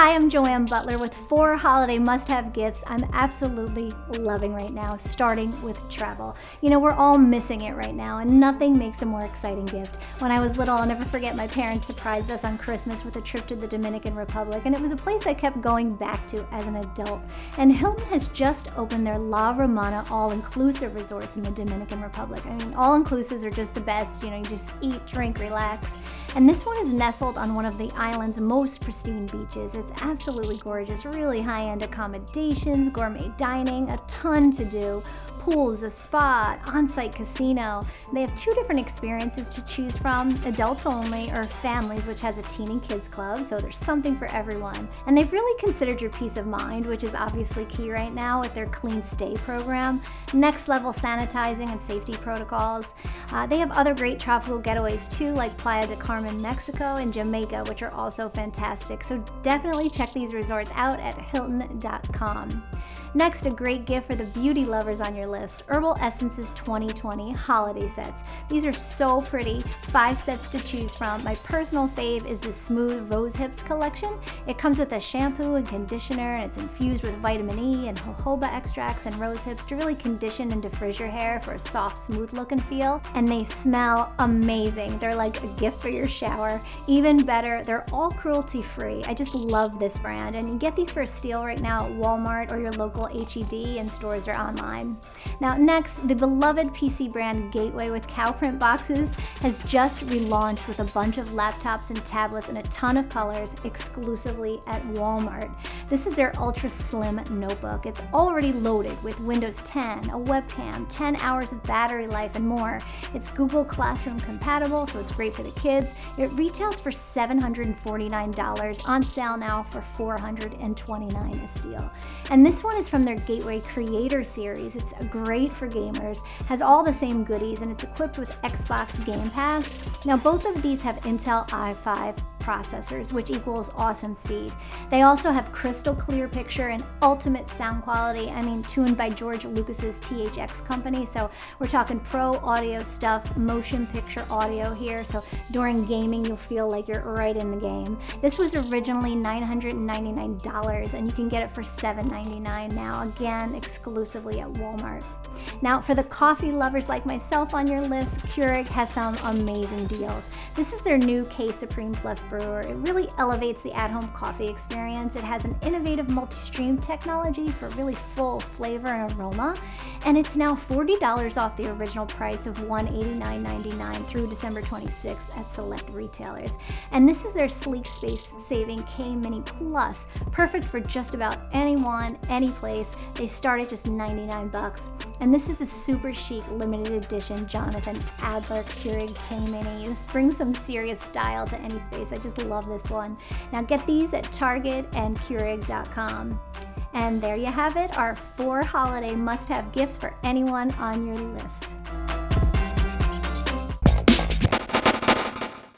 Hi, I'm Joanne Butler with four holiday must have gifts I'm absolutely loving right now, starting with travel. You know, we're all missing it right now, and nothing makes a more exciting gift. When I was little, I'll never forget my parents surprised us on Christmas with a trip to the Dominican Republic, and it was a place I kept going back to as an adult. And Hilton has just opened their La Romana all inclusive resorts in the Dominican Republic. I mean, all inclusives are just the best. You know, you just eat, drink, relax. And this one is nestled on one of the island's most pristine beaches. It's absolutely gorgeous, really high end accommodations, gourmet dining, a ton to do pools, a spa, on-site casino. They have two different experiences to choose from, adults only or families, which has a teen and kids club, so there's something for everyone. And they've really considered your peace of mind, which is obviously key right now with their Clean Stay program, next level sanitizing and safety protocols. Uh, they have other great tropical getaways too, like Playa del Carmen, Mexico, and Jamaica, which are also fantastic. So definitely check these resorts out at Hilton.com. Next, a great gift for the beauty lovers on your list Herbal Essences 2020 holiday sets. These are so pretty, five sets to choose from. My personal fave is the Smooth Rose Hips collection. It comes with a shampoo and conditioner, and it's infused with vitamin E and jojoba extracts and rose hips to really condition and defrizz your hair for a soft, smooth look and feel. And they smell amazing. They're like a gift for your shower. Even better, they're all cruelty free. I just love this brand, and you get these for a steal right now at Walmart or your local HEB and stores or online. Now, next, the beloved PC brand Gateway with cow print boxes has just relaunched with a bunch of laptops and tablets in a ton of colors exclusively at Walmart. This is their ultra slim notebook. It's already loaded with Windows 10, a webcam, 10 hours of battery life, and more. It's Google Classroom compatible, so it's great for the kids. It retails for $749 on sale now for $429 a steal. And this one is from their Gateway Creator Series. It's great for gamers, has all the same goodies, and it's equipped with Xbox Game Pass. Now, both of these have Intel i5 processors, which equals awesome speed. They also have crystal clear picture and ultimate sound quality. I mean, tuned by George Lucas's THX company. So we're talking pro audio stuff, motion picture audio here. So during gaming, you'll feel like you're right in the game. This was originally $999, and you can get it for 799 now. Again, exclusively at Walmart. Now, for the coffee lovers like myself on your list, Keurig has some amazing deals. This is their new K Supreme Plus brewer. It really elevates the at home coffee experience. It has an innovative multi stream technology for really full flavor and aroma. And it's now $40 off the original price of $189.99 through December 26th at select retailers. And this is their sleek space saving K Mini Plus, perfect for just about anyone, any place. They start at just 99 bucks. And this is the super chic limited edition Jonathan Adler Keurig K Mini. This brings some serious style to any space. I just love this one. Now get these at Target and Keurig.com. And there you have it, our four holiday must have gifts for anyone on your list.